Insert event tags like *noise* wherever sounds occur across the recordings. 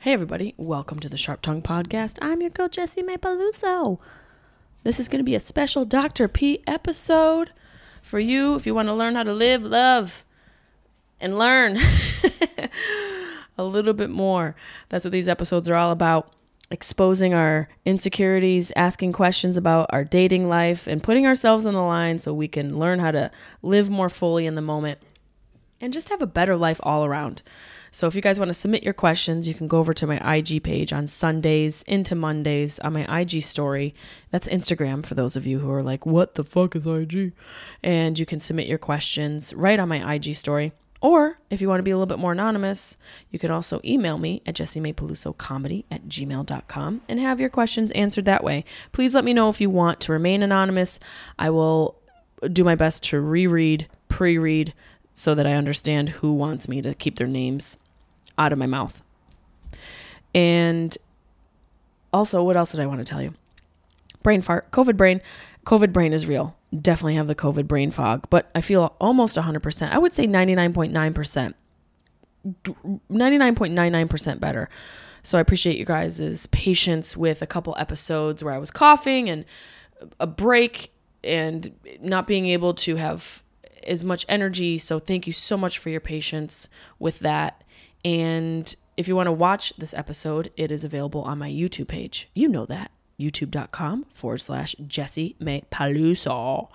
Hey, everybody, welcome to the Sharp Tongue Podcast. I'm your girl, Jessimae Peluso. This is going to be a special Dr. P episode for you if you want to learn how to live, love, and learn *laughs* a little bit more. That's what these episodes are all about exposing our insecurities, asking questions about our dating life, and putting ourselves on the line so we can learn how to live more fully in the moment and just have a better life all around. So if you guys want to submit your questions, you can go over to my IG page on Sundays into Mondays on my IG story. That's Instagram for those of you who are like, what the fuck is IG? And you can submit your questions right on my IG story. Or if you want to be a little bit more anonymous, you can also email me at jessiemaypelusocomedy at gmail.com and have your questions answered that way. Please let me know if you want to remain anonymous. I will do my best to reread, pre read, so that I understand who wants me to keep their names out of my mouth. And also, what else did I want to tell you? Brain fart, COVID brain. COVID brain is real. Definitely have the COVID brain fog, but I feel almost 100%. I would say 99.9%. 99.99% better. So I appreciate you guys' patience with a couple episodes where I was coughing and a break and not being able to have as much energy. So thank you so much for your patience with that. And if you want to watch this episode, it is available on my YouTube page. You know that. YouTube.com forward slash Jessimae Peluso.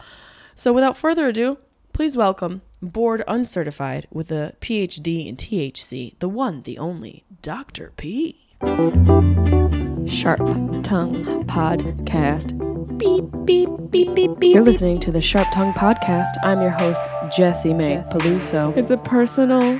So without further ado, please welcome board uncertified with a PhD in THC, the one, the only, Dr. P. Sharp Tongue Podcast. Beep, beep, beep, beep, beep. You're listening to the Sharp Tongue Podcast. I'm your host, Jessimae Jessie. Peluso. It's a personal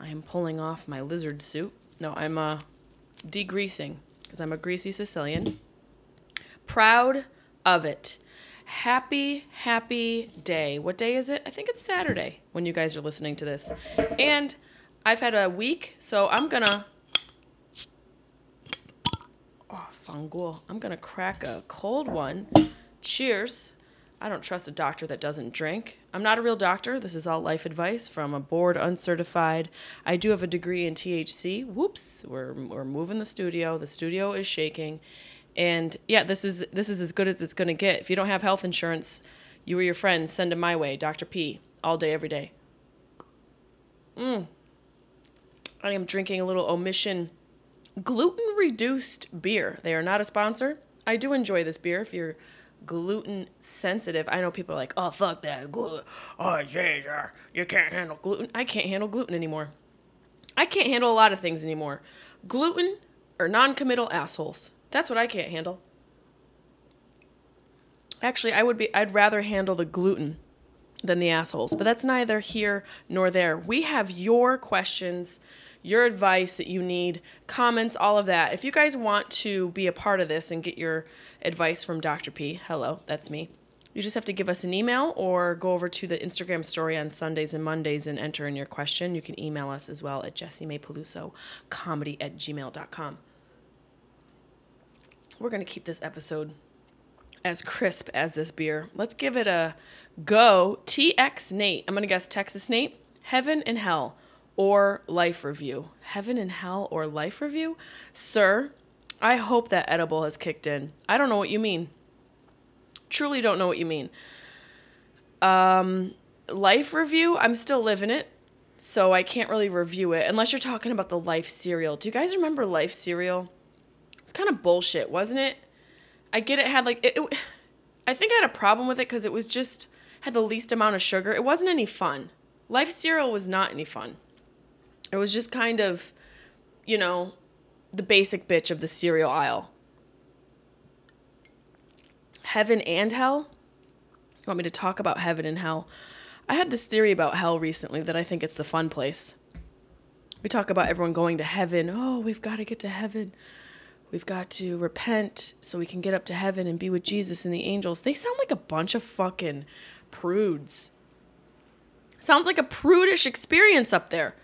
I am pulling off my lizard suit. No, I'm uh, degreasing because I'm a greasy Sicilian. Proud of it. Happy, happy day. What day is it? I think it's Saturday when you guys are listening to this. And I've had a week, so I'm gonna. Oh, fangul. I'm gonna crack a cold one. Cheers. I don't trust a doctor that doesn't drink. I'm not a real doctor. This is all life advice from a board uncertified. I do have a degree in THC. Whoops, we're we're moving the studio. The studio is shaking. And yeah, this is this is as good as it's going to get. If you don't have health insurance, you or your friends send them my way, Dr. P, all day every day. Mm. I am drinking a little omission gluten reduced beer. They are not a sponsor. I do enjoy this beer if you're gluten sensitive. I know people are like, oh, fuck that gluten. Oh, yeah, uh, you can't handle gluten. I can't handle gluten anymore. I can't handle a lot of things anymore. Gluten or non committal assholes. That's what I can't handle. Actually, I would be I'd rather handle the gluten than the assholes, but that's neither here nor there. We have your questions, your advice that you need, comments, all of that. If you guys want to be a part of this and get your advice from Dr. P, hello, that's me. You just have to give us an email or go over to the Instagram story on Sundays and Mondays and enter in your question. You can email us as well at Jessimae Peluso comedy at gmail.com. We're going to keep this episode as crisp as this beer. Let's give it a go. TX Nate. I'm going to guess Texas Nate. Heaven and Hell or Life Review. Heaven and Hell or Life Review? Sir, I hope that edible has kicked in. I don't know what you mean. Truly don't know what you mean. Um, life review, I'm still living it, so I can't really review it unless you're talking about the Life cereal. Do you guys remember Life cereal? It's kind of bullshit, wasn't it? I get it had like it, it I think I had a problem with it because it was just had the least amount of sugar. It wasn't any fun. Life cereal was not any fun. It was just kind of, you know, the basic bitch of the cereal aisle. Heaven and hell? You want me to talk about heaven and hell? I had this theory about hell recently that I think it's the fun place. We talk about everyone going to heaven. Oh, we've got to get to heaven. We've got to repent so we can get up to heaven and be with Jesus and the angels. They sound like a bunch of fucking prudes. Sounds like a prudish experience up there.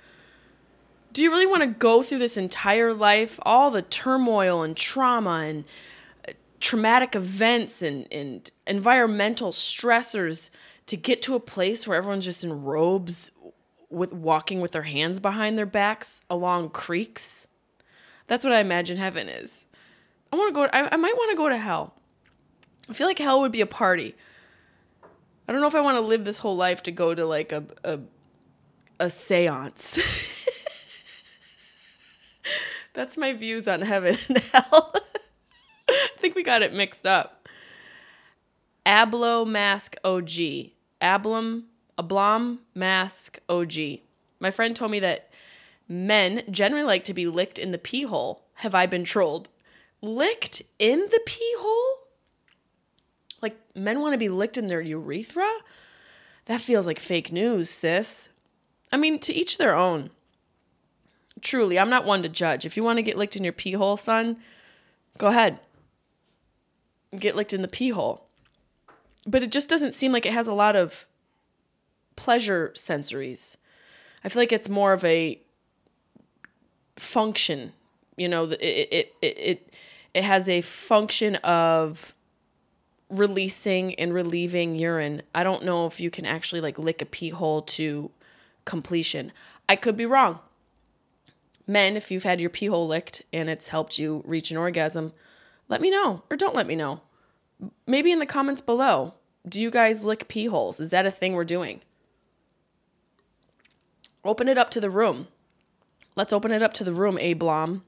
Do you really want to go through this entire life, all the turmoil and trauma and uh, traumatic events and, and environmental stressors to get to a place where everyone's just in robes with walking with their hands behind their backs along creeks? That's what I imagine heaven is. I want to go. I, I might want to go to hell. I feel like hell would be a party. I don't know if I want to live this whole life to go to like a a, a séance. *laughs* That's my views on heaven and *laughs* hell. I think we got it mixed up. Ablo Mask OG. Ablum, Ablom Mask OG. My friend told me that men generally like to be licked in the pee hole. Have I been trolled? Licked in the pee hole? Like men want to be licked in their urethra? That feels like fake news, sis. I mean, to each their own. Truly, I'm not one to judge. If you want to get licked in your pee hole, son, go ahead. Get licked in the pee hole. But it just doesn't seem like it has a lot of pleasure sensories. I feel like it's more of a function. You know, it it it it, it has a function of releasing and relieving urine. I don't know if you can actually like lick a pee hole to completion. I could be wrong. Men, if you've had your pee hole licked and it's helped you reach an orgasm, let me know or don't let me know. Maybe in the comments below. Do you guys lick pee holes? Is that a thing we're doing? Open it up to the room. Let's open it up to the room, A Blom.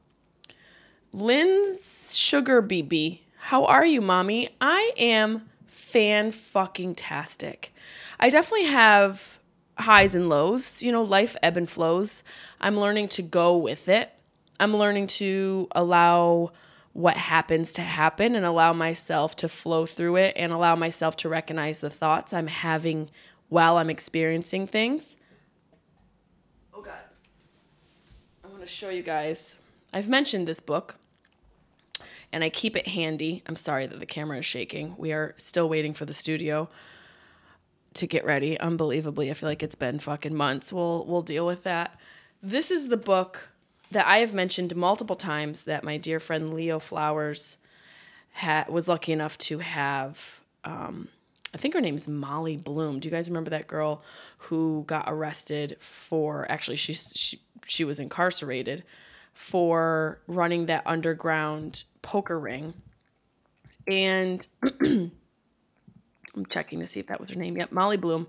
Lynn's Sugar BB. How are you, mommy? I am fan fucking tastic. I definitely have highs and lows, you know, life ebb and flows. I'm learning to go with it. I'm learning to allow what happens to happen and allow myself to flow through it and allow myself to recognize the thoughts I'm having while I'm experiencing things. Oh, God. Show you guys. I've mentioned this book and I keep it handy. I'm sorry that the camera is shaking. We are still waiting for the studio to get ready. Unbelievably, I feel like it's been fucking months. We'll we'll deal with that. This is the book that I have mentioned multiple times that my dear friend Leo Flowers ha- was lucky enough to have. Um, I think her name's Molly Bloom. Do you guys remember that girl who got arrested for? Actually, she she she was incarcerated for running that underground poker ring, and *clears throat* I'm checking to see if that was her name. Yep, Molly Bloom.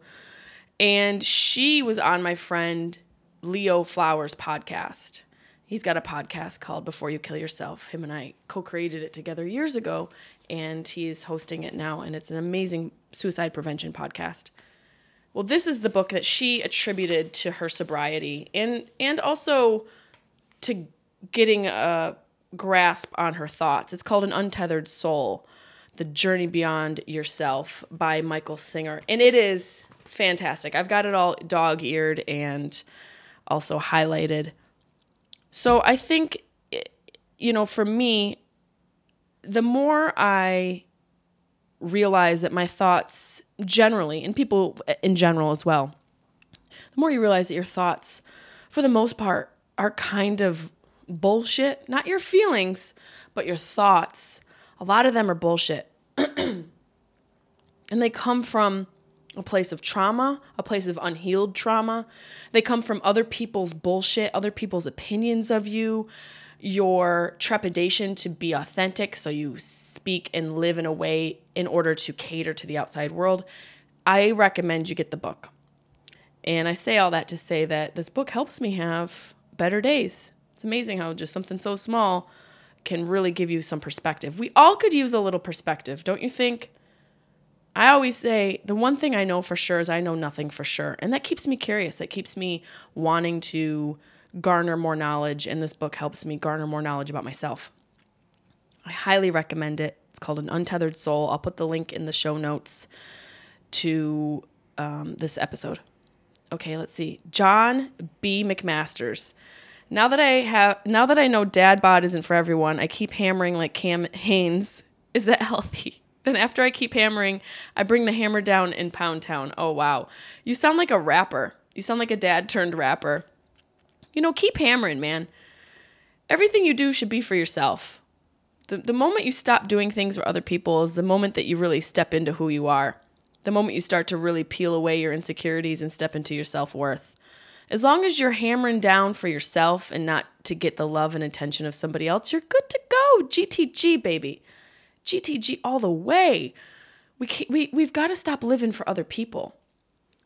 And she was on my friend Leo Flowers' podcast. He's got a podcast called Before You Kill Yourself. Him and I co created it together years ago, and he's hosting it now. And it's an amazing suicide prevention podcast. Well, this is the book that she attributed to her sobriety and, and also to getting a grasp on her thoughts. It's called An Untethered Soul The Journey Beyond Yourself by Michael Singer. And it is fantastic. I've got it all dog eared and also highlighted. So I think, you know, for me, the more I realize that my thoughts generally, and people in general as well, the more you realize that your thoughts, for the most part, are kind of bullshit. Not your feelings, but your thoughts. A lot of them are bullshit. *clears throat* and they come from a place of trauma, a place of unhealed trauma. They come from other people's bullshit, other people's opinions of you, your trepidation to be authentic, so you speak and live in a way in order to cater to the outside world. I recommend you get the book. And I say all that to say that this book helps me have better days. It's amazing how just something so small can really give you some perspective. We all could use a little perspective, don't you think? I always say the one thing I know for sure is I know nothing for sure. And that keeps me curious. It keeps me wanting to garner more knowledge. And this book helps me garner more knowledge about myself. I highly recommend it. It's called An Untethered Soul. I'll put the link in the show notes to um, this episode. Okay, let's see. John B. McMasters. Now that I have, now that I know dad bod isn't for everyone, I keep hammering like Cam Hanes. Is that healthy? *laughs* Then after I keep hammering, I bring the hammer down in Pound Town. Oh wow. You sound like a rapper. You sound like a dad turned rapper. You know, keep hammering, man. Everything you do should be for yourself. The, the moment you stop doing things for other people is the moment that you really step into who you are. The moment you start to really peel away your insecurities and step into your self worth. As long as you're hammering down for yourself and not to get the love and attention of somebody else, you're good to go. GTG, baby. GTG all the way. We, we, we've got to stop living for other people.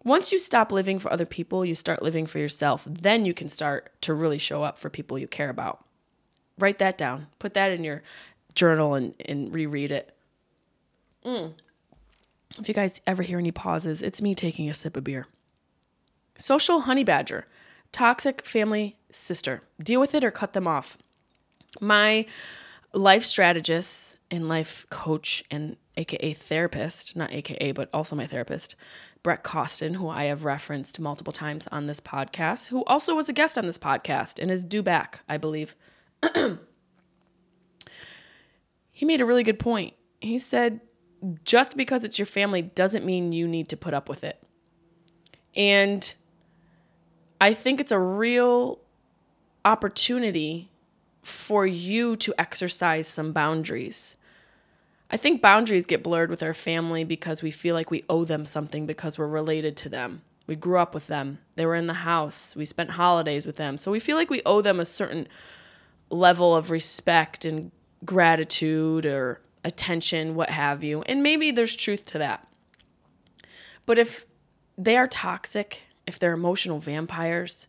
Once you stop living for other people, you start living for yourself. Then you can start to really show up for people you care about. Write that down. Put that in your journal and, and reread it. Mm. If you guys ever hear any pauses, it's me taking a sip of beer. Social honey badger, toxic family sister. Deal with it or cut them off. My life strategist and life coach and AKA therapist, not AKA, but also my therapist, Brett Costin, who I have referenced multiple times on this podcast, who also was a guest on this podcast and is due back, I believe. *clears throat* he made a really good point. He said, just because it's your family doesn't mean you need to put up with it. And I think it's a real opportunity for you to exercise some boundaries. I think boundaries get blurred with our family because we feel like we owe them something because we're related to them. We grew up with them. They were in the house. We spent holidays with them. So we feel like we owe them a certain level of respect and gratitude or attention, what have you. And maybe there's truth to that. But if they are toxic, if they're emotional vampires,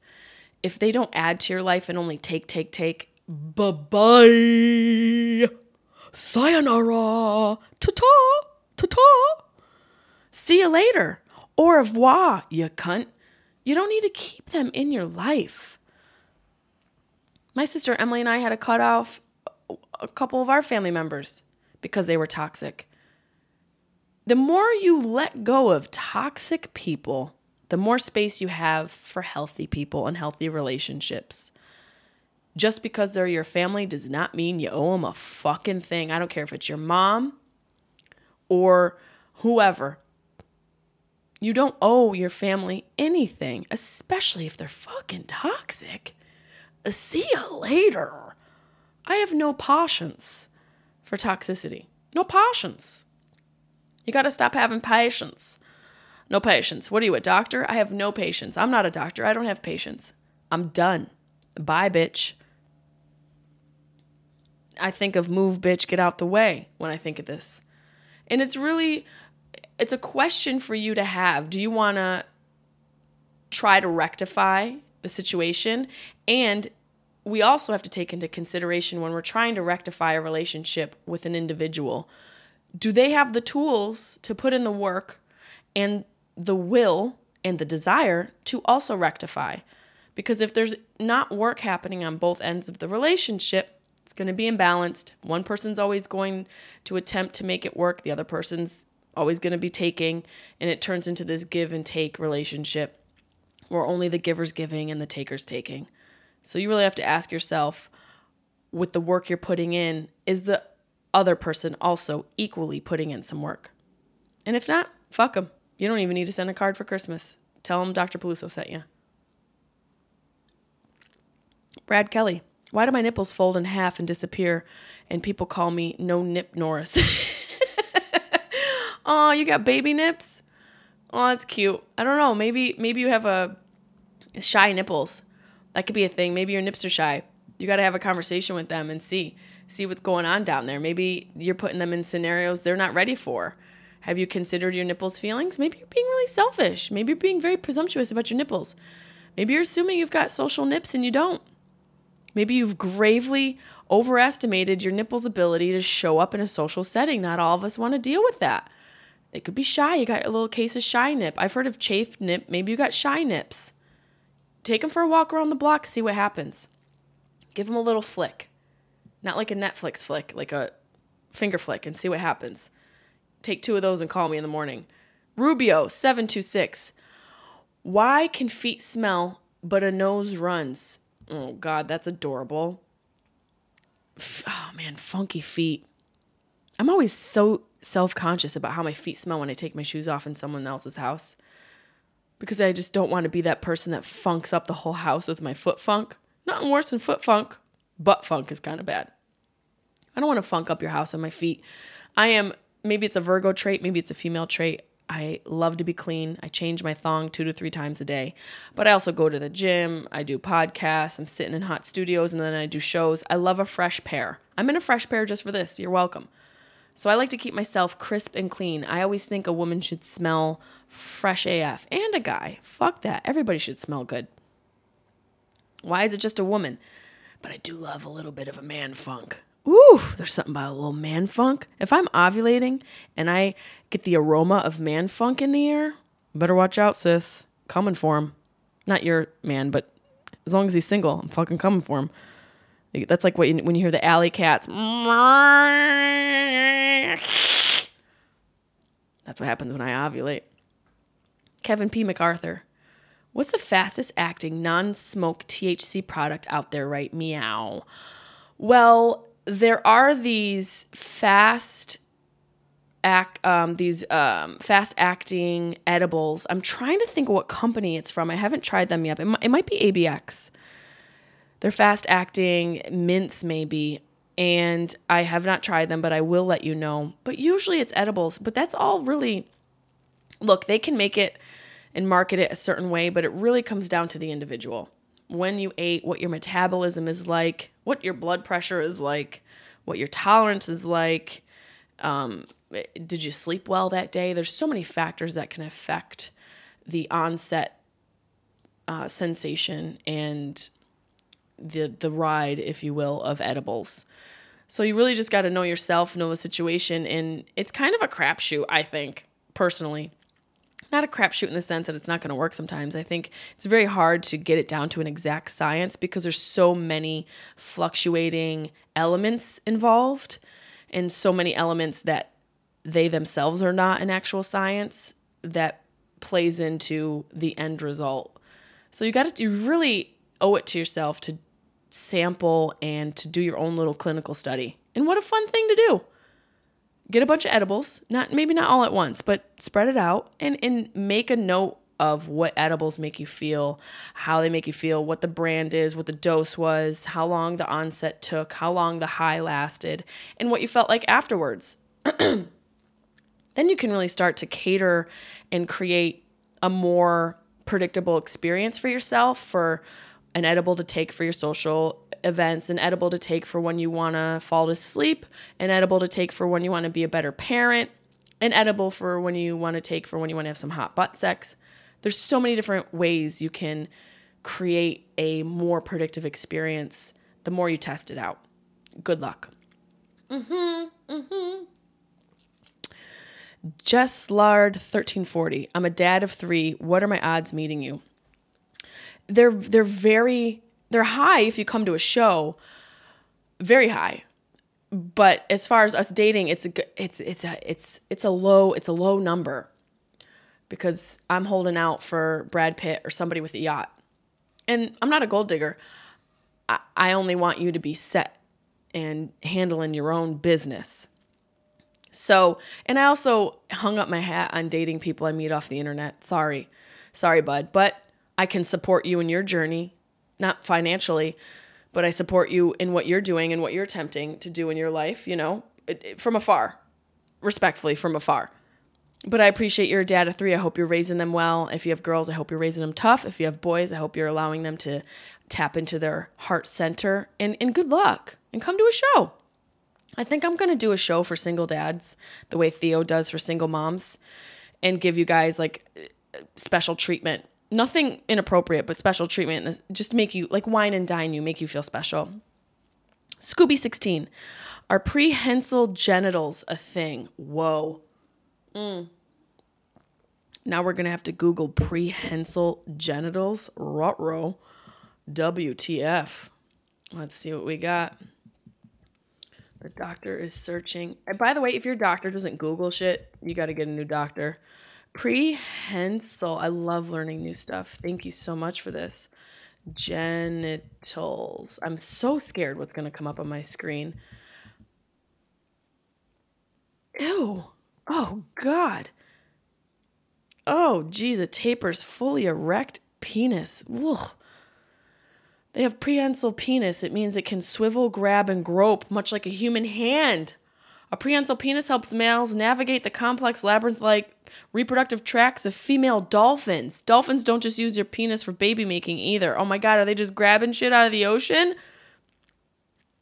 if they don't add to your life and only take, take, take, bye bye. Sayonara. Ta ta. Ta ta. See you later. Au revoir, you cunt. You don't need to keep them in your life. My sister Emily and I had to cut off a couple of our family members because they were toxic. The more you let go of toxic people, the more space you have for healthy people and healthy relationships. Just because they're your family does not mean you owe them a fucking thing. I don't care if it's your mom or whoever. You don't owe your family anything, especially if they're fucking toxic. Uh, see you later. I have no patience for toxicity. No patience. You got to stop having patience. No patience. What are you, a doctor? I have no patience. I'm not a doctor. I don't have patience. I'm done. Bye, bitch. I think of move, bitch, get out the way when I think of this. And it's really, it's a question for you to have. Do you want to try to rectify the situation? And we also have to take into consideration when we're trying to rectify a relationship with an individual do they have the tools to put in the work and the will and the desire to also rectify? Because if there's not work happening on both ends of the relationship, it's going to be imbalanced. One person's always going to attempt to make it work, the other person's always going to be taking, and it turns into this give and take relationship where only the giver's giving and the taker's taking. So you really have to ask yourself with the work you're putting in, is the other person also equally putting in some work? And if not, fuck them. You don't even need to send a card for Christmas. Tell them Dr. Peluso sent you. Brad Kelly. Why do my nipples fold in half and disappear and people call me no nip Norris? *laughs* oh, you got baby nips? Oh, that's cute. I don't know. Maybe maybe you have a shy nipples. That could be a thing. Maybe your nips are shy. You got to have a conversation with them and see see what's going on down there. Maybe you're putting them in scenarios they're not ready for. Have you considered your nipples' feelings? Maybe you're being really selfish. Maybe you're being very presumptuous about your nipples. Maybe you're assuming you've got social nips and you don't. Maybe you've gravely overestimated your nipples' ability to show up in a social setting. Not all of us want to deal with that. They could be shy. You got a little case of shy nip. I've heard of chafed nip. Maybe you got shy nips. Take them for a walk around the block, see what happens. Give them a little flick. Not like a Netflix flick, like a finger flick, and see what happens. Take two of those and call me in the morning. Rubio726. Why can feet smell but a nose runs? Oh, God, that's adorable. Oh, man, funky feet. I'm always so self conscious about how my feet smell when I take my shoes off in someone else's house because I just don't want to be that person that funks up the whole house with my foot funk. Nothing worse than foot funk. Butt funk is kind of bad. I don't want to funk up your house on my feet. I am, maybe it's a Virgo trait, maybe it's a female trait. I love to be clean. I change my thong two to three times a day. But I also go to the gym. I do podcasts. I'm sitting in hot studios and then I do shows. I love a fresh pair. I'm in a fresh pair just for this. You're welcome. So I like to keep myself crisp and clean. I always think a woman should smell fresh AF and a guy. Fuck that. Everybody should smell good. Why is it just a woman? But I do love a little bit of a man funk. Ooh, there's something about a little man funk. If I'm ovulating and I get the aroma of man funk in the air, better watch out, sis. Coming for him. Not your man, but as long as he's single, I'm fucking coming for him. That's like what you, when you hear the alley cats. That's what happens when I ovulate. Kevin P. MacArthur. What's the fastest acting non smoke THC product out there, right? Meow. Well, there are these fast act um, these um, fast acting edibles. I'm trying to think what company it's from. I haven't tried them yet. It might, it might be ABX. They're fast acting mints, maybe and I have not tried them, but I will let you know. But usually it's edibles, but that's all really look, they can make it and market it a certain way, but it really comes down to the individual. When you ate, what your metabolism is like, what your blood pressure is like, what your tolerance is like. Um, did you sleep well that day? There's so many factors that can affect the onset uh, sensation and the the ride, if you will, of edibles. So you really just got to know yourself, know the situation, and it's kind of a crapshoot. I think personally, not a crapshoot in the sense that it's not going to work sometimes. I think it's very hard to get it down to an exact science because there's so many fluctuating elements involved, and so many elements that they themselves are not an actual science that plays into the end result. So you got to you really owe it to yourself to sample and to do your own little clinical study. And what a fun thing to do. Get a bunch of edibles, not maybe not all at once, but spread it out and, and make a note of what edibles make you feel, how they make you feel, what the brand is, what the dose was, how long the onset took, how long the high lasted, and what you felt like afterwards. *clears throat* then you can really start to cater and create a more predictable experience for yourself for an edible to take for your social events, an edible to take for when you want to fall to sleep, an edible to take for when you want to be a better parent, an edible for when you want to take for when you want to have some hot butt sex. There's so many different ways you can create a more predictive experience the more you test it out. Good luck. Mhm. Mhm. Jess Lard 1340. I'm a dad of 3. What are my odds meeting you? They're they're very they're high if you come to a show, very high. But as far as us dating, it's a it's it's a it's it's a low it's a low number because I'm holding out for Brad Pitt or somebody with a yacht. And I'm not a gold digger. I, I only want you to be set and handling your own business. So, and I also hung up my hat on dating people I meet off the internet. Sorry. Sorry, bud. But I can support you in your journey, not financially, but I support you in what you're doing and what you're attempting to do in your life, you know, from afar, respectfully, from afar. But I appreciate you're dad of three. I hope you're raising them well. If you have girls, I hope you're raising them tough. If you have boys, I hope you're allowing them to tap into their heart center. And, and good luck and come to a show. I think I'm going to do a show for single dads the way Theo does for single moms and give you guys like special treatment. Nothing inappropriate, but special treatment just to make you like wine and dine you, make you feel special. Scooby 16. Are prehensile genitals a thing? Whoa. Mm. Now we're going to have to Google prehensile genitals. Rotro. WTF. Let's see what we got. The doctor is searching. And by the way, if your doctor doesn't Google shit, you got to get a new doctor. Prehensile. I love learning new stuff. Thank you so much for this. Genitals. I'm so scared what's going to come up on my screen. Ew. Oh, God. Oh, geez, a tapir's fully erect penis. Ugh. They have prehensile penis. It means it can swivel, grab, and grope, much like a human hand. A prehensile penis helps males navigate the complex labyrinth like reproductive tracts of female dolphins. Dolphins don't just use their penis for baby making either. Oh my God, are they just grabbing shit out of the ocean?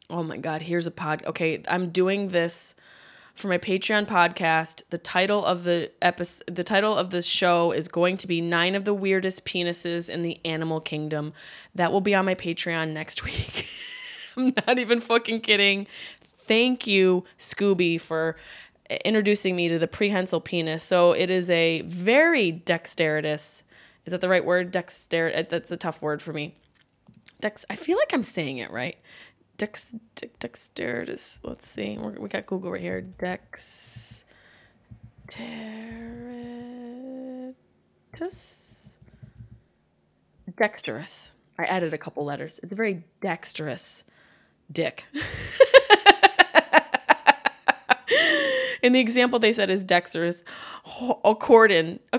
Oh my God, here's a pod. Okay, I'm doing this for my Patreon podcast. The title of the episode, the title of this show is going to be Nine of the Weirdest Penises in the Animal Kingdom. That will be on my Patreon next *laughs* week. I'm not even fucking kidding. Thank you, Scooby, for introducing me to the prehensile penis. So it is a very dexterous. Is that the right word? Dexter. Uh, that's a tough word for me. Dex. I feel like I'm saying it right. Dex, dex dexterous. Let's see. We're, we got Google right here. Dex. Dexterous. I added a couple letters. It's a very dexterous dick. *laughs* *laughs* In the example they said is dexterous accordion. *laughs*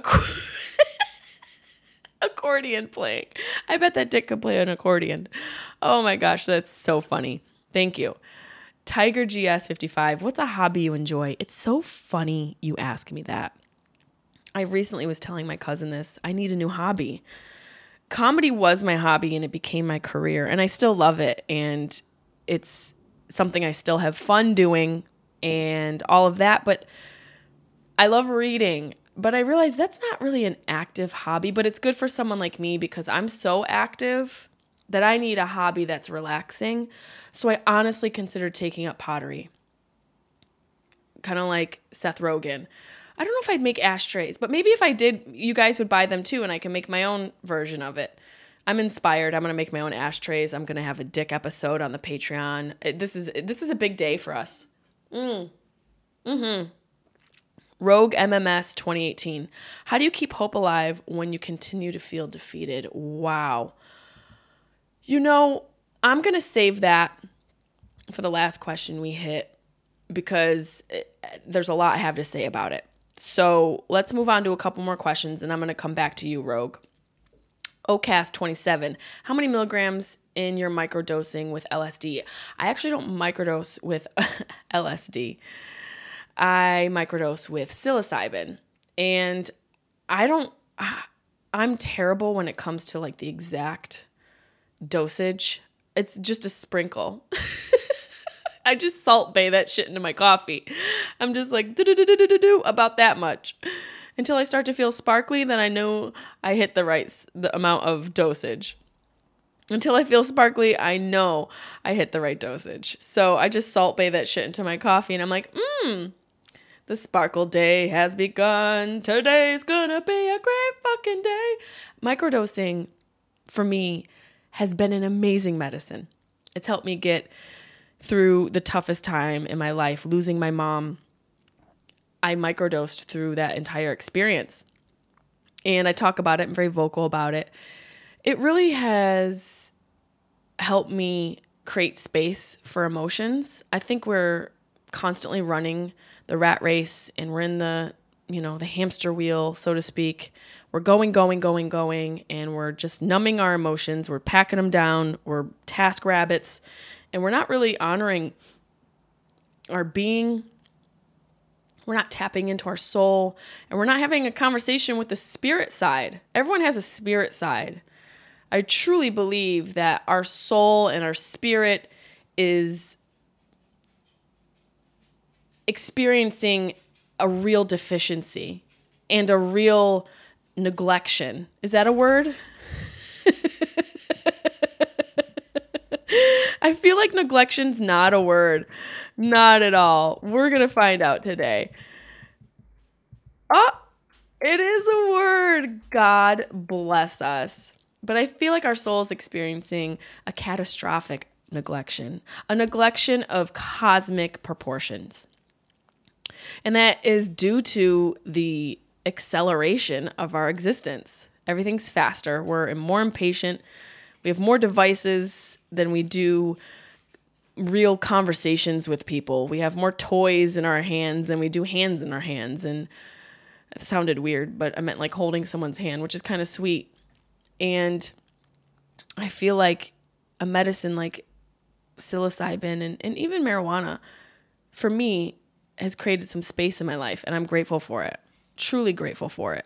accordion playing. I bet that dick could play an accordion. Oh my gosh, that's so funny. Thank you. Tiger GS55, what's a hobby you enjoy? It's so funny you ask me that. I recently was telling my cousin this. I need a new hobby. Comedy was my hobby and it became my career, and I still love it. And it's something I still have fun doing and all of that. But I love reading but I realize that's not really an active hobby, but it's good for someone like me because I'm so active that I need a hobby that's relaxing. So I honestly considered taking up pottery. Kind of like Seth Rogen. I don't know if I'd make ashtrays, but maybe if I did, you guys would buy them too and I can make my own version of it. I'm inspired. I'm to make my own ashtrays. I'm to have a dick episode on the Patreon. This is this is a big day for us. Mm. Mhm. Rogue MMS 2018. How do you keep hope alive when you continue to feel defeated? Wow. You know, I'm going to save that for the last question we hit because it, there's a lot I have to say about it. So let's move on to a couple more questions and I'm going to come back to you, Rogue. OCAS 27. How many milligrams in your microdosing with LSD? I actually don't microdose with *laughs* LSD. I microdose with psilocybin. And I don't, *sighs* I'm terrible when it comes to like the exact dosage. It's just a sprinkle. *laughs* I just Salt Bae that shit into my coffee. I'm just like about that much until I start to feel sparkly. Then I know I hit the right the amount of dosage. Until I feel sparkly, I know I hit the right dosage. So I just Salt Bae that shit into my coffee, and I'm like, mmm, the sparkle day has begun. Today's gonna be a great fucking day. Microdosing for me has been an amazing medicine. It's helped me get through the toughest time in my life, losing my mom. I microdosed through that entire experience. And I talk about it, I'm very vocal about it. It really has helped me create space for emotions. I think we're constantly running the rat race and we're in the, you know, the hamster wheel, so to speak. We're going, going, going, going, and we're just numbing our emotions. We're packing them down. We're task rabbits, and we're not really honoring our being. We're not tapping into our soul, and we're not having a conversation with the spirit side. Everyone has a spirit side. I truly believe that our soul and our spirit is experiencing a real deficiency and a real neglection. Is that a word? *laughs* I feel like neglection's not a word. Not at all. We're going to find out today. Oh, it is a word. God bless us. But I feel like our soul is experiencing a catastrophic neglection, a neglection of cosmic proportions. And that is due to the acceleration of our existence. Everything's faster. We're more impatient. We have more devices than we do real conversations with people. We have more toys in our hands than we do hands in our hands. And it sounded weird, but I meant like holding someone's hand, which is kind of sweet. And I feel like a medicine like psilocybin and, and even marijuana, for me, has created some space in my life. And I'm grateful for it truly grateful for it.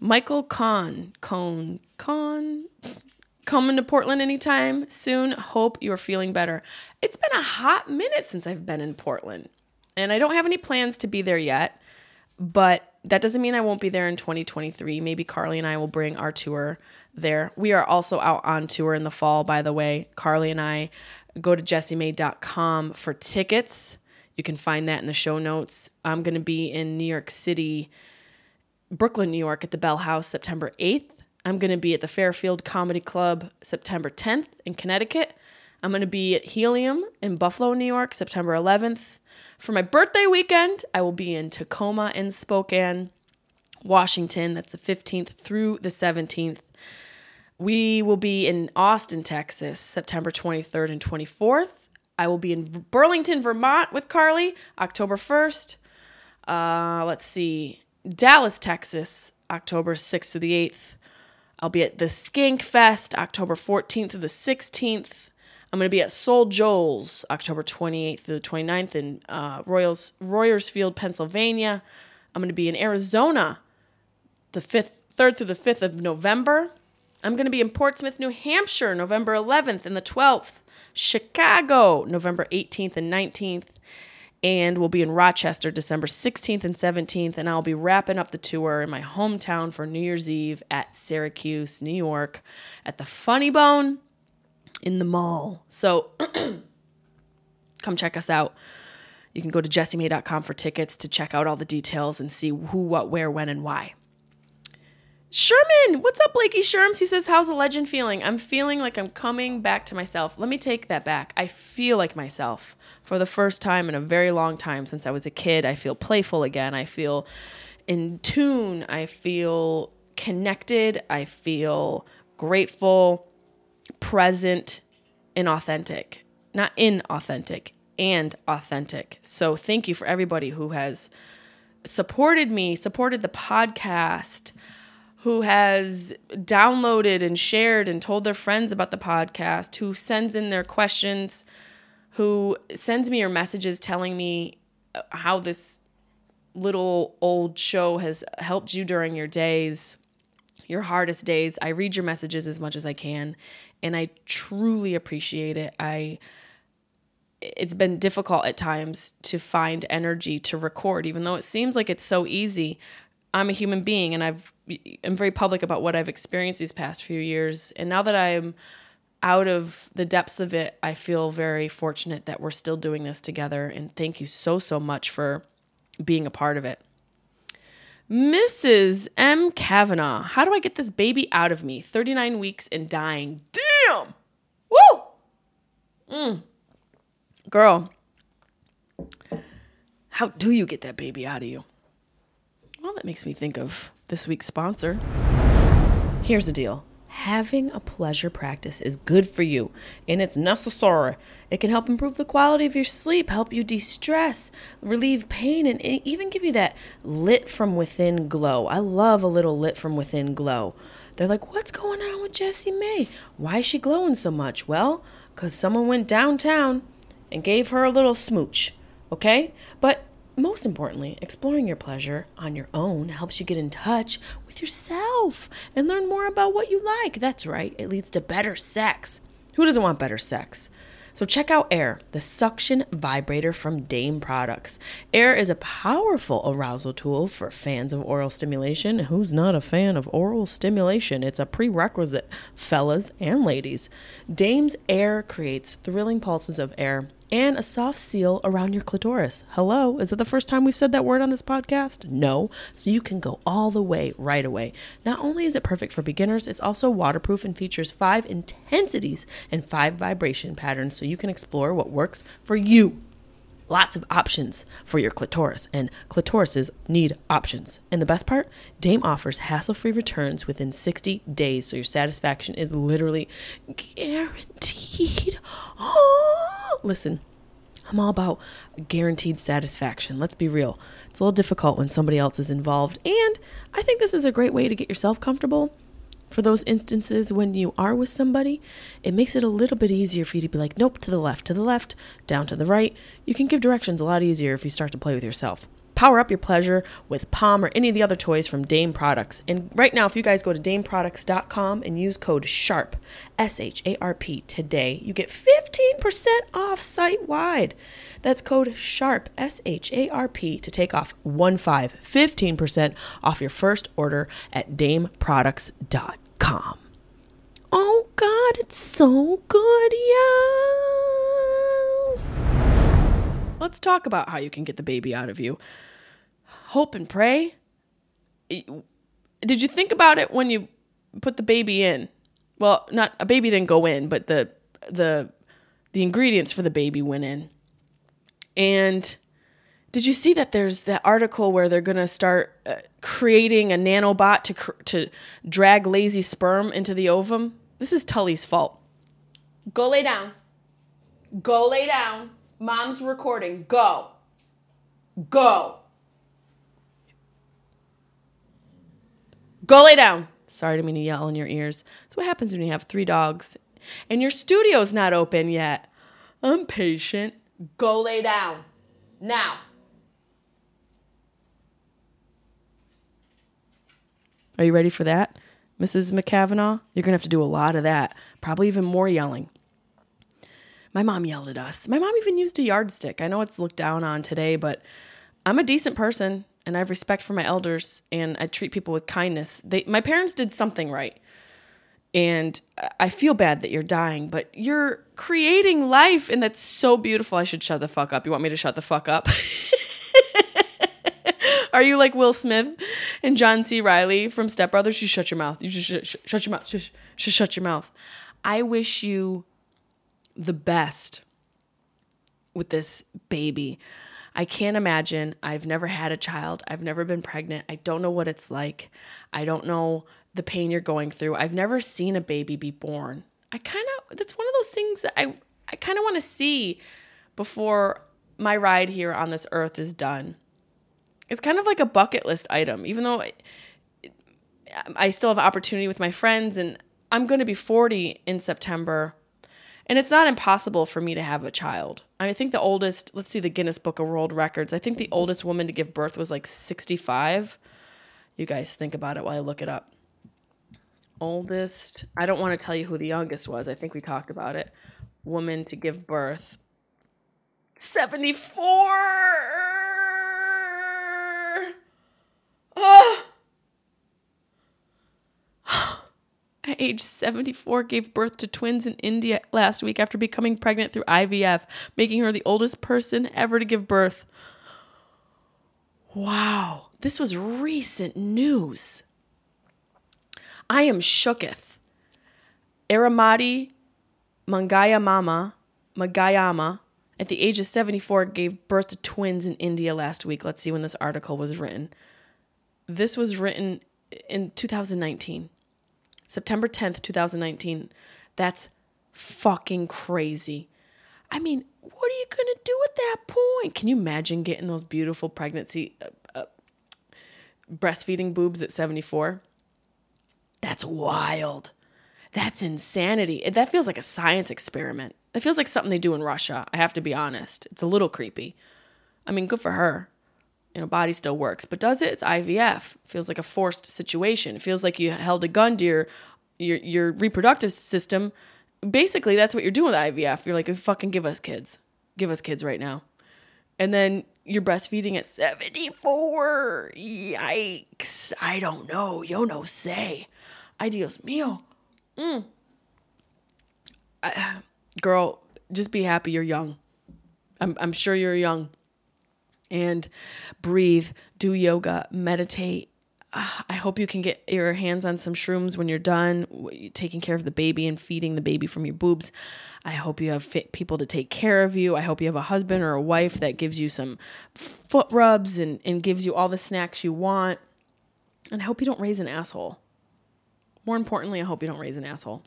Michael Kahn, Cohn, Kahn, coming to Portland anytime soon. Hope you're feeling better. It's been a hot minute since I've been in Portland, and I don't have any plans to be there yet, but that doesn't mean I won't be there in 2023. Maybe Carly and I will bring our tour there. We are also out on tour in the fall, by the way. Carly and I go to jessiemay.com for tickets. You can find that in the show notes. I'm going to be in New York City, Brooklyn, New York at the Bell House September 8th. I'm going to be at the Fairfield Comedy Club September 10th in Connecticut. I'm going to be at Helium in Buffalo, New York September 11th. For my birthday weekend, I will be in Tacoma and Spokane, Washington. That's the 15th through the 17th. We will be in Austin, Texas, September 23rd and 24th. I will be in Burlington, Vermont with Carly, October 1st. Uh, let's see, Dallas, Texas, October 6th to the 8th. I'll be at the Skank Fest, October 14th to the 16th. I'm going to be at Soul Joel's, October 28th to the 29th in uh, Royals, Royersfield, Pennsylvania. I'm going to be in Arizona, the 5th, 3rd through the 5th of November. I'm going to be in Portsmouth, New Hampshire, November 11th and the 12th. Chicago, November 18th and 19th. And we'll be in Rochester, December 16th and 17th. And I'll be wrapping up the tour in my hometown for New Year's Eve at Syracuse, New York, at the Funny Bone in the mall. So *clears throat* come check us out. You can go to jessiemay.com for tickets to check out all the details and see who, what, where, when, and why. Sherman, what's up, Blakey Sherms? He says, How's the legend feeling? I'm feeling like I'm coming back to myself. Let me take that back. I feel like myself for the first time in a very long time since I was a kid. I feel playful again. I feel in tune. I feel connected. I feel grateful, present, and authentic. Not inauthentic, and authentic. So thank you for everybody who has supported me, supported the podcast who has downloaded and shared and told their friends about the podcast, who sends in their questions, who sends me your messages telling me uh, how this little old show has helped you during your days, your hardest days. I read your messages as much as I can, and I truly appreciate it. I it's been difficult at times to find energy to record even though it seems like it's so easy. I'm a human being and I've am very public about what I've experienced these past few years. And now that I'm out of the depths of it, I feel very fortunate that we're still doing this together. And thank you so, so much for being a part of it. Mrs. M. Kavanaugh, how do I get this baby out of me? 39 weeks and dying. Damn! Woo! Mm. Girl, how do you get that baby out of you? Well, that makes me think of this week's sponsor. Here's the deal Having a pleasure practice is good for you and it's necessary. It can help improve the quality of your sleep, help you de stress, relieve pain, and even give you that lit from within glow. I love a little lit from within glow. They're like, What's going on with Jessimae? Why is she glowing so much? Well, because someone went downtown and gave her a little smooch, okay? But most importantly, exploring your pleasure on your own helps you get in touch with yourself and learn more about what you like. That's right, it leads to better sex. Who doesn't want better sex? So check out Air, the suction vibrator from Dame Products. Air is a powerful arousal tool for fans of oral stimulation. Who's not a fan of oral stimulation? It's a prerequisite, fellas and ladies. Dame's Air creates thrilling pulses of air and a soft seal around your clitoris. Hello, is it the first time we've said that word on this podcast? No. So you can go all the way right away. Not only is it perfect for beginners, it's also waterproof and features five intensities and five vibration patterns so you can explore what works for you. Lots of options for your clitoris, and clitorises need options. And the best part, Dame offers hassle free returns within 60 days, so your satisfaction is literally guaranteed. *gasps* Oh, listen, I'm all about guaranteed satisfaction. Let's be real. It's a little difficult when somebody else is involved, and I think this is a great way to get yourself comfortable for those instances when you are with somebody, it makes it a little bit easier for you to be like, nope, to the left, to the left, down to the right. You can give directions a lot easier if you start to play with yourself. Power up your pleasure with Pom or any of the other toys from Dame Products. And right now, if you guys go to dameproducts.com and use code SHARP, S H A R P, today, you get 15% off site wide. That's code SHARP, S H A R P, to take off 1 5, 15% off your first order at dameproducts.com. Oh God, it's so good, yes. Let's talk about how you can get the baby out of you. Hope and pray. Did you think about it when you put the baby in? Well, not a baby didn't go in, but the the the ingredients for the baby went in. And did you see that there's that article where they're going to start uh, creating a nanobot to cr- to drag lazy sperm into the ovum? This is Tully's fault. Go lay down. Go lay down. Mom's recording. Go. Go. Go lay down. Sorry to mean to yell in your ears. That's what happens when you have three dogs and your studio's not open yet. I'm patient. Go lay down. Now. Are you ready for that, Mrs. McCavanagh? You're going to have to do a lot of that, probably even more yelling. My mom yelled at us. My mom even used a yardstick. I know it's looked down on today, but I'm a decent person and I have respect for my elders and I treat people with kindness. They, my parents did something right. And I feel bad that you're dying, but you're creating life and that's so beautiful. I should shut the fuck up. You want me to shut the fuck up? *laughs* Are you like Will Smith and John C. Reilly from Step Brothers? You shut your mouth. You just sh- sh- shut your mouth. Just, just shut your mouth. I wish you the best with this baby. I can't imagine. I've never had a child. I've never been pregnant. I don't know what it's like. I don't know the pain you're going through. I've never seen a baby be born. I kind of that's one of those things that I I kind of want to see before my ride here on this earth is done it's kind of like a bucket list item, even though I still have opportunity with my friends and I'm going to be 40 in September. And it's not impossible for me to have a child. I, mean, I think the oldest, let's see the Guinness Book of World Records. I think the oldest woman to give birth was like 65. You guys think about it while I look it up. Oldest, I don't want to tell you who the youngest was. I think we talked about it. Woman to give birth 74. Oh. Age 74, gave birth to twins in India last week after becoming pregnant through IVF, making her the oldest person ever to give birth. Wow, this was recent news. I am shooketh. Aramati Mangayamama, Magayama, at the age of 74, gave birth to twins in India last week. Let's see when this article was written. This was written in 2019. September 10th, 2019. That's fucking crazy. I mean, what are you going to do at that point? Can you imagine getting those beautiful pregnancy, uh, uh, breastfeeding boobs at 74? That's wild. That's insanity. That feels like a science experiment. It feels like something they do in Russia. I have to be honest. It's a little creepy. I mean, good for her. You know, body still works, but does it? It's IVF. Feels like a forced situation. It feels like you held a gun to your your your reproductive system. Basically, that's what you're doing with IVF. You're like, fucking give us kids. Give us kids right now. And then you're breastfeeding at 74. Yikes. I don't know. Yo no say. Ay mío. Mm. I, girl, just be happy you're young. I'm, I'm sure you're young. And breathe, do yoga, meditate. Uh, I hope you can get your hands on some shrooms when you're done taking care of the baby and feeding the baby from your boobs. I hope you have fit people to take care of you. I hope you have a husband or a wife that gives you some foot rubs and, and gives you all the snacks you want. And I hope you don't raise an asshole. More importantly, I hope you don't raise an asshole.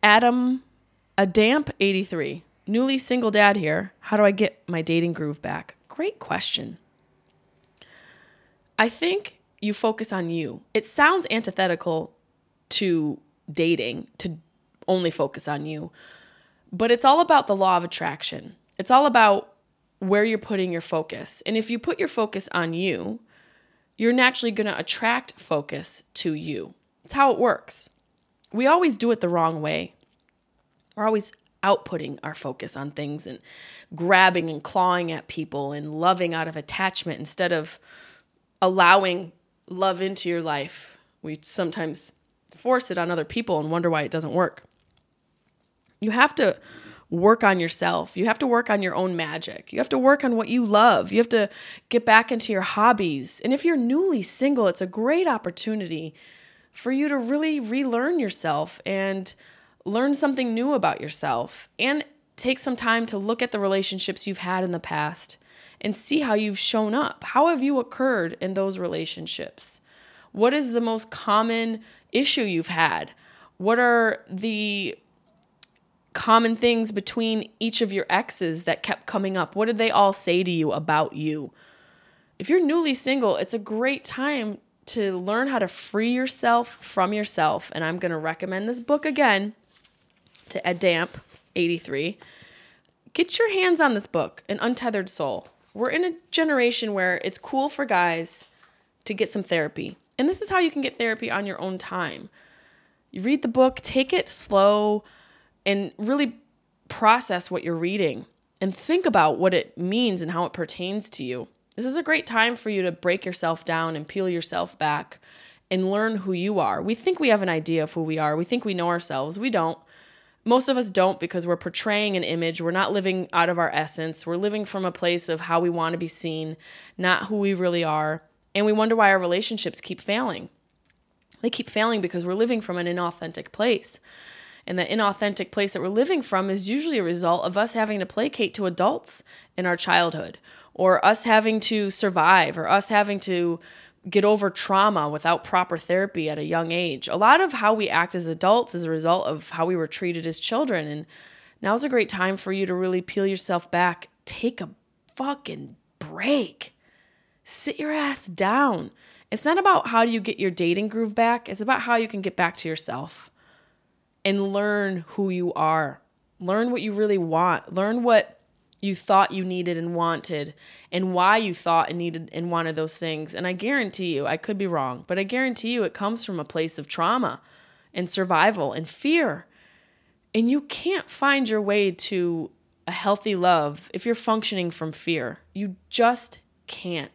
Adam, a damp 83. Newly single dad here. How do I get my dating groove back? Great question. I think you focus on you. It sounds antithetical to dating to only focus on you, but it's all about the law of attraction. It's all about where you're putting your focus. And if you put your focus on you, you're naturally going to attract focus to you. It's how it works. We always do it the wrong way. We're always outputting our focus on things and grabbing and clawing at people and loving out of attachment instead of allowing love into your life. We sometimes force it on other people and wonder why it doesn't work. You have to work on yourself. You have to work on your own magic. You have to work on what you love. You have to get back into your hobbies. And if you're newly single, it's a great opportunity for you to really relearn yourself and learn something new about yourself and take some time to look at the relationships you've had in the past and see how you've shown up. How have you occurred in those relationships? What is the most common issue you've had? What are the common things between each of your exes that kept coming up? What did they all say to you about you? If you're newly single, it's a great time to learn how to free yourself from yourself. And I'm going to recommend this book again to Ed Damp, 83. Get your hands on this book, An Untethered Soul. We're in a generation where it's cool for guys to get some therapy. And this is how you can get therapy on your own time. You read the book, take it slow, and really process what you're reading and think about what it means and how it pertains to you. This is a great time for you to break yourself down and peel yourself back and learn who you are. We think we have an idea of who we are, we think we know ourselves. We don't. Most of us don't because we're portraying an image. We're not living out of our essence. We're living from a place of how we want to be seen, not who we really are. And we wonder why our relationships keep failing. They keep failing because we're living from an inauthentic place. And the inauthentic place that we're living from is usually a result of us having to placate to adults in our childhood, or us having to survive, or us having to get over trauma without proper therapy at a young age. A lot of how we act as adults is a result of how we were treated as children. And now's a great time for you to really peel yourself back. Take a fucking break. Sit your ass down. It's not about how do you get your dating groove back, it's about how you can get back to yourself and learn who you are. Learn what you really want. Learn what you thought you needed and wanted and why you thought and needed and wanted those things. And I guarantee you, I could be wrong, but I guarantee you it comes from a place of trauma and survival and fear. And you can't find your way to a healthy love if you're functioning from fear. You just can't.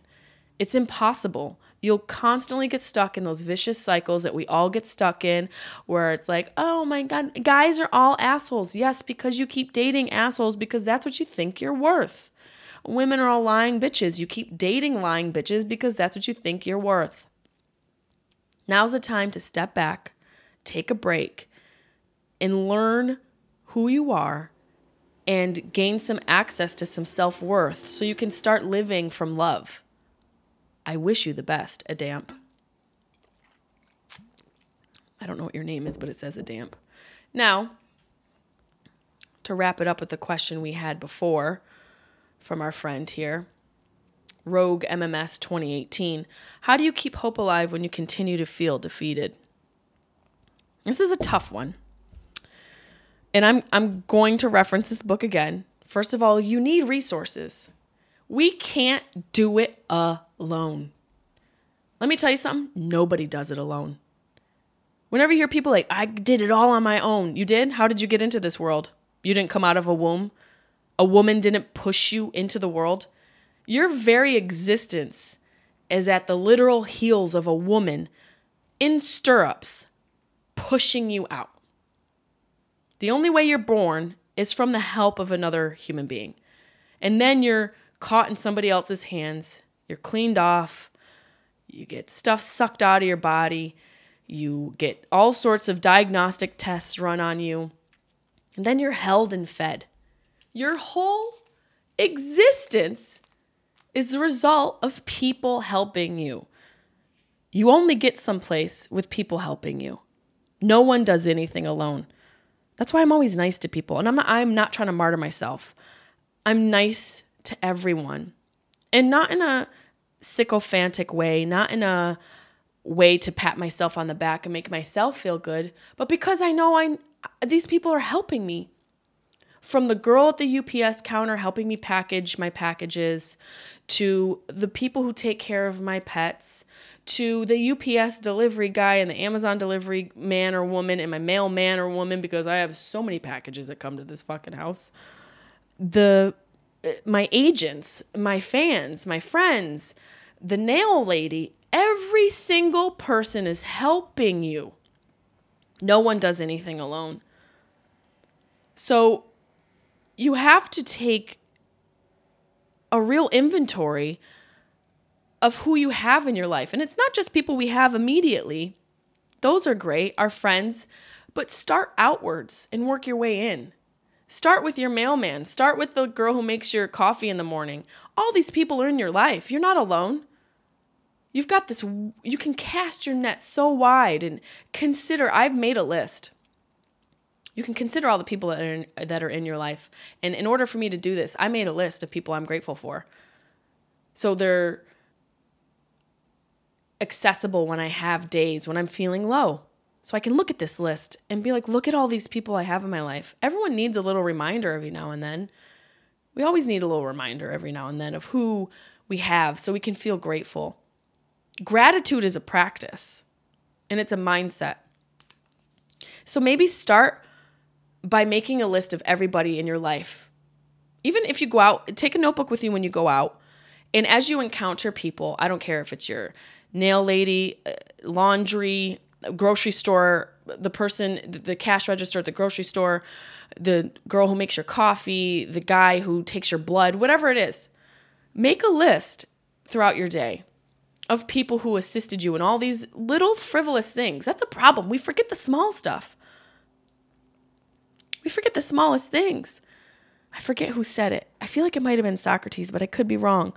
It's impossible. You'll constantly get stuck in those vicious cycles that we all get stuck in, where it's like, oh my God, guys are all assholes. Yes, because you keep dating assholes because that's what you think you're worth. Women are all lying bitches. You keep dating lying bitches because that's what you think you're worth. Now's the time to step back, take a break, and learn who you are and gain some access to some self worth so you can start living from love. I wish you the best, a damp. I don't know what your name is, but it says a damp. Now, to wrap it up with the question we had before from our friend here, Rogue MMS 2018, how do you keep hope alive when you continue to feel defeated? This is a tough one. And I'm I'm going to reference this book again. First of all, you need resources. We can't do it alone. Let me tell you something, nobody does it alone. Whenever you hear people like, I did it all on my own, you did? How did you get into this world? You didn't come out of a womb? A woman didn't push you into the world? Your very existence is at the literal heels of a woman in stirrups pushing you out. The only way you're born is from the help of another human being. And then you're caught in somebody else's hands. You're cleaned off. You get stuff sucked out of your body. You get all sorts of diagnostic tests run on you. And then you're held and fed. Your whole existence is the result of people helping you. You only get someplace with people helping you. No one does anything alone. That's why I'm always nice to people. And I'm not, I'm not trying to martyr myself. I'm nice to everyone. And not in a sycophantic way, not in a way to pat myself on the back and make myself feel good, but because I know I these people are helping me. From the girl at the UPS counter helping me package my packages, to the people who take care of my pets, to the UPS delivery guy and the Amazon delivery man or woman and my mailman or woman because I have so many packages that come to this fucking house. The my agents, my fans, my friends, the nail lady, every single person is helping you. No one does anything alone. So you have to take a real inventory of who you have in your life. And it's not just people we have immediately, those are great, our friends, but start outwards and work your way in. Start with your mailman, start with the girl who makes your coffee in the morning. All these people are in your life. You're not alone. You've got this, you can cast your net so wide and consider. I've made a list. You can consider all the people that are, in, that are in your life. And in order for me to do this, I made a list of people I'm grateful for. So they're accessible when I have days when I'm feeling low. So I can look at this list and be like, look at all these people I have in my life. Everyone needs a little reminder every now and then. We always need a little reminder every now and then of who we have so we can feel grateful. Gratitude is a practice and it's a mindset. So maybe start by making a list of everybody in your life. Even if you go out, take a notebook with you when you go out. And as you encounter people, I don't care if it's your nail lady, uh, laundry, grocery store, the person, the cash register at the grocery store, the girl who makes your coffee, the guy who takes your blood, whatever it is. Make a list throughout your day of people who assisted you in all these little frivolous things. That's a problem. We forget the small stuff. We forget the smallest things. I forget who said it. I feel like it might have been Socrates, but I could be wrong.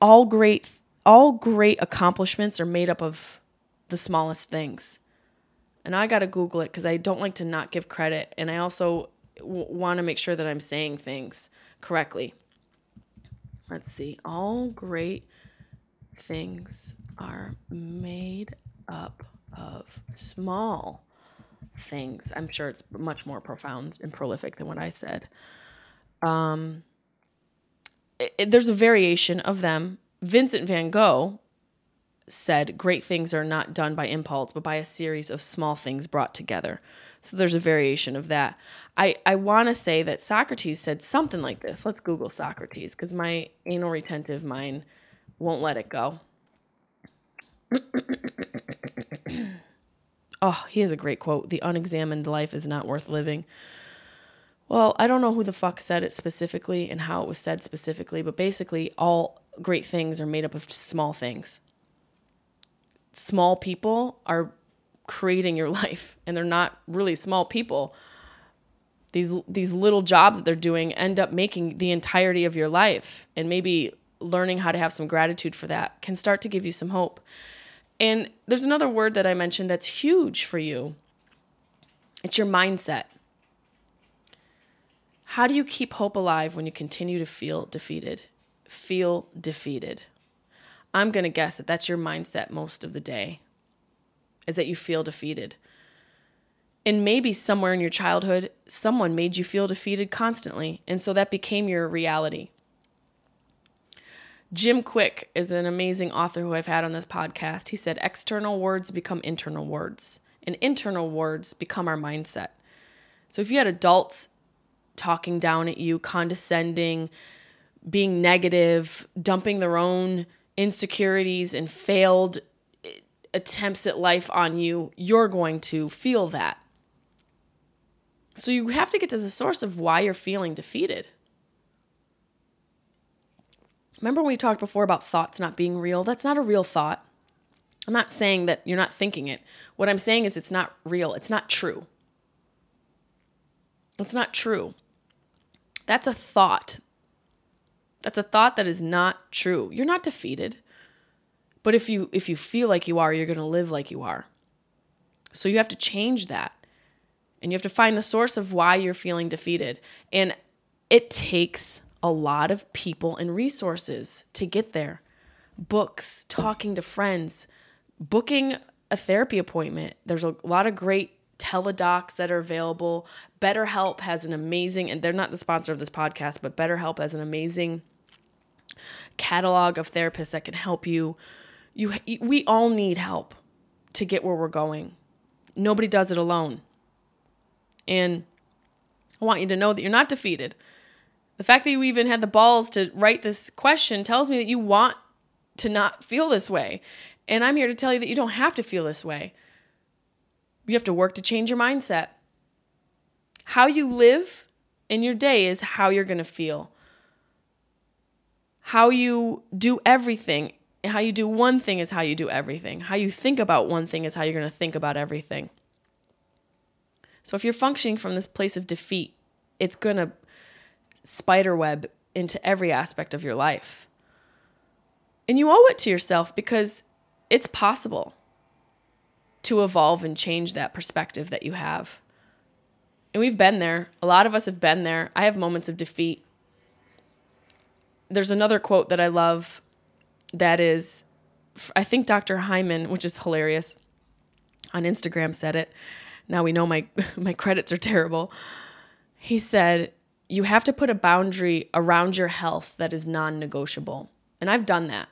All great all great accomplishments are made up of the smallest things. And I got to Google it cuz I don't like to not give credit and I also w- want to make sure that I'm saying things correctly. Let's see. All great things are made up of small things. I'm sure it's much more profound and prolific than what I said. Um, it, it, there's a variation of them. Vincent van Gogh said, Great things are not done by impulse, but by a series of small things brought together. So there's a variation of that. I, I want to say that Socrates said something like this. Let's Google Socrates because my anal retentive mind won't let it go. *coughs* oh, he has a great quote The unexamined life is not worth living. Well, I don't know who the fuck said it specifically and how it was said specifically, but basically, all great things are made up of small things. Small people are creating your *laughs* life, and they're not really small people. These, these little jobs that they're doing end up making the entirety of your life, and maybe learning how to have some gratitude for that can start to give you some hope And there's another word that I mentioned that's huge for you it's your mindset. How do you keep hope alive when you continue to feel defeated? Feel defeated. I'm going to guess that that's your mindset most of the day, is that you feel defeated. And maybe somewhere in your childhood, someone made you feel defeated constantly. And so that became your reality. Jim Kwik is an amazing author who I've had on this podcast. He said, External words become internal words, and internal words become our mindset. So if you had adults talking down at you, condescending, being negative, dumping their own insecurities and failed attempts at life on you, you're going to feel that. So you have to get to the source of why you're feeling defeated. Remember when we talked before about thoughts not being real? That's not a real thought. I'm not saying that you're not thinking it. What I'm saying is it's not real. It's not true. It's not true. That's a thought. That's a thought that is not true. You're not defeated. But if you if you feel like you are, you're going to live like you are. So you have to change that. And you have to find the source of why you're feeling defeated. And it takes a lot of people and resources to get there books, talking to friends, booking a therapy appointment. There's a lot of great teledocs that are available. BetterHelp has an amazing, and they're not the sponsor of this podcast, but BetterHelp has an amazing catalog of therapists that can help you. You, we all need help to get where we're going. Nobody does it alone. And I want you to know that you're not defeated. The fact that you even had the balls to write this question tells me that you want to not feel this way. And I'm here to tell you that you don't have to feel this way. You have to work to change your mindset. How you live in your day is how you're going to feel. How you do everything, how you do one thing is how you do everything. How you think about one thing is how you're going to think about everything. So if you're functioning from this place of defeat, it's going to spiderweb into every aspect of your life. And you owe it to yourself because it's possible to evolve and change that perspective that you have. And we've been there. A lot of us have been there. I have moments of defeat. There's another quote that I love that is, I think Dr. Hyman, which is hilarious, on Instagram said it. Now we know my, *laughs* my credits are terrible. He said, you have to put a boundary around your health that is non negotiable. And I've done that.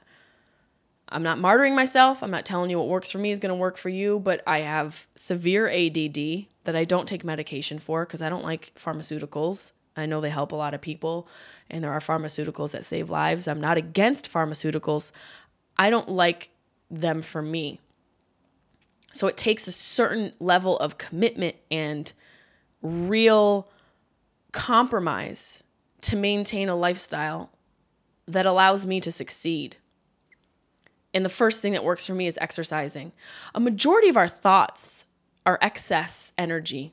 I'm not martyring myself. I'm not telling you what works for me is going to work for you, but I have severe ADD that I don't take medication for because I don't like pharmaceuticals. I know they help a lot of people, and there are pharmaceuticals that save lives. I'm not against pharmaceuticals. I don't like them for me. So it takes a certain level of commitment and real compromise to maintain a lifestyle that allows me to succeed. And the first thing that works for me is exercising. A majority of our thoughts are excess energy.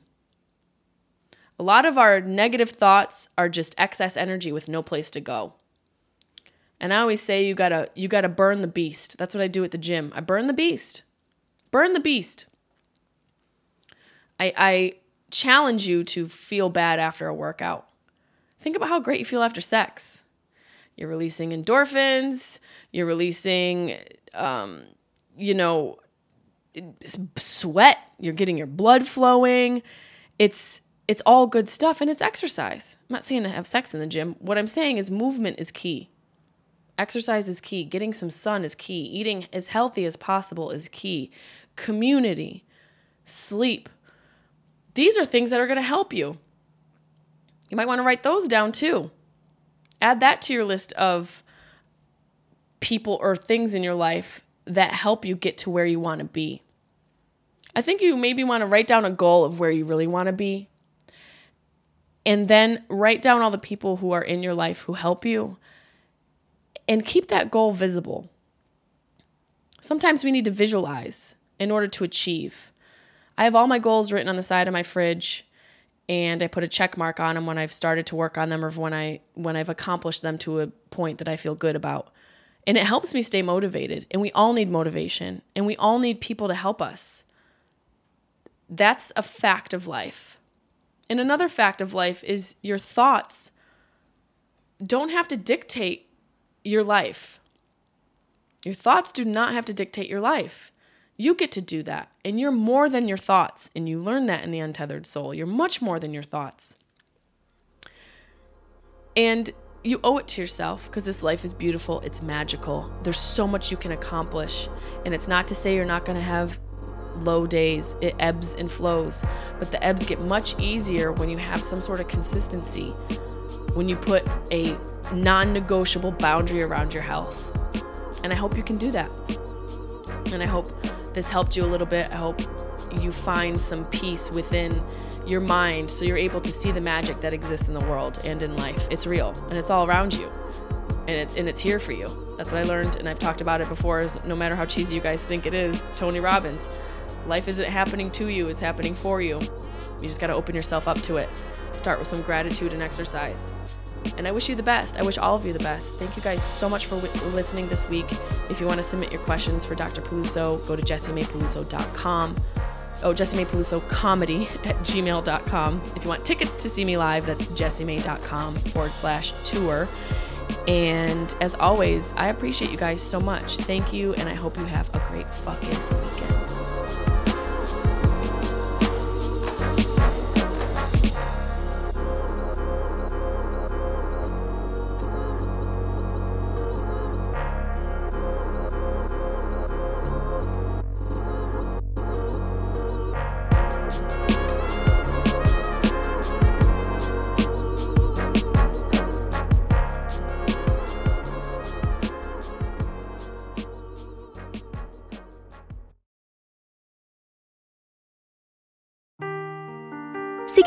A lot of our negative thoughts are just excess energy with no place to go. And I always say you gotta you gotta burn the beast. That's what I do at the gym. I burn the beast. Burn the beast. I I challenge you to feel bad after a workout. Think about how great you feel after sex. You're releasing endorphins, you're releasing, um, you know, sweat, you're getting your blood flowing. It's it's all good stuff and it's exercise. I'm not saying to have sex in the gym. What I'm saying is movement is key. Exercise is key. Getting some sun is key. Eating as healthy as possible is key. Community, sleep, these are things that are going to help you. You might want to write those down too. Add that to your list of people or things in your life that help you get to where you want to be. I think you maybe want to write down a goal of where you really want to be. And then write down all the people who are in your life who help you and keep that goal visible. Sometimes we need to visualize in order to achieve. I have all my goals written on the side of my fridge and I put a check mark on them when I've started to work on them or when I when I've accomplished them to a point that I feel good about. And it helps me stay motivated. And we all need motivation. And we all need people to help us. That's a fact of life. And another fact of life is your thoughts don't have to dictate your life. Your thoughts do not have to dictate your life. You get to do that. And you're more than your thoughts. And you learn that in the untethered soul. You're much more than your thoughts. And you owe it to yourself because this life is beautiful. It's magical. There's so much you can accomplish. And it's not to say you're not going to have low days, it ebbs and flows. But the ebbs get much easier when you have some sort of consistency, when you put a non negotiable boundary around your health. And I hope you can do that. And I hope this helped you a little bit. I hope you find some peace within your mind so you're able to see the magic that exists in the world and in life. It's real and it's all around you. And it's and it's here for you. That's what I learned and I've talked about it before is no matter how cheesy you guys think it is, Tony Robbins. Life isn't happening to you, it's happening for you. You just got to open yourself up to it. Start with some gratitude and exercise. And I wish you the best. I wish all of you the best. Thank you guys so much for w- listening this week. If you want to submit your questions for Dr. Peluso, go to jessimaepeluso.com. Oh, Jessie comedy *laughs* at gmail.com. If you want tickets to see me live, that's jessimae.com forward slash tour. And as always, I appreciate you guys so much. Thank you, and I hope you have a great fucking weekend.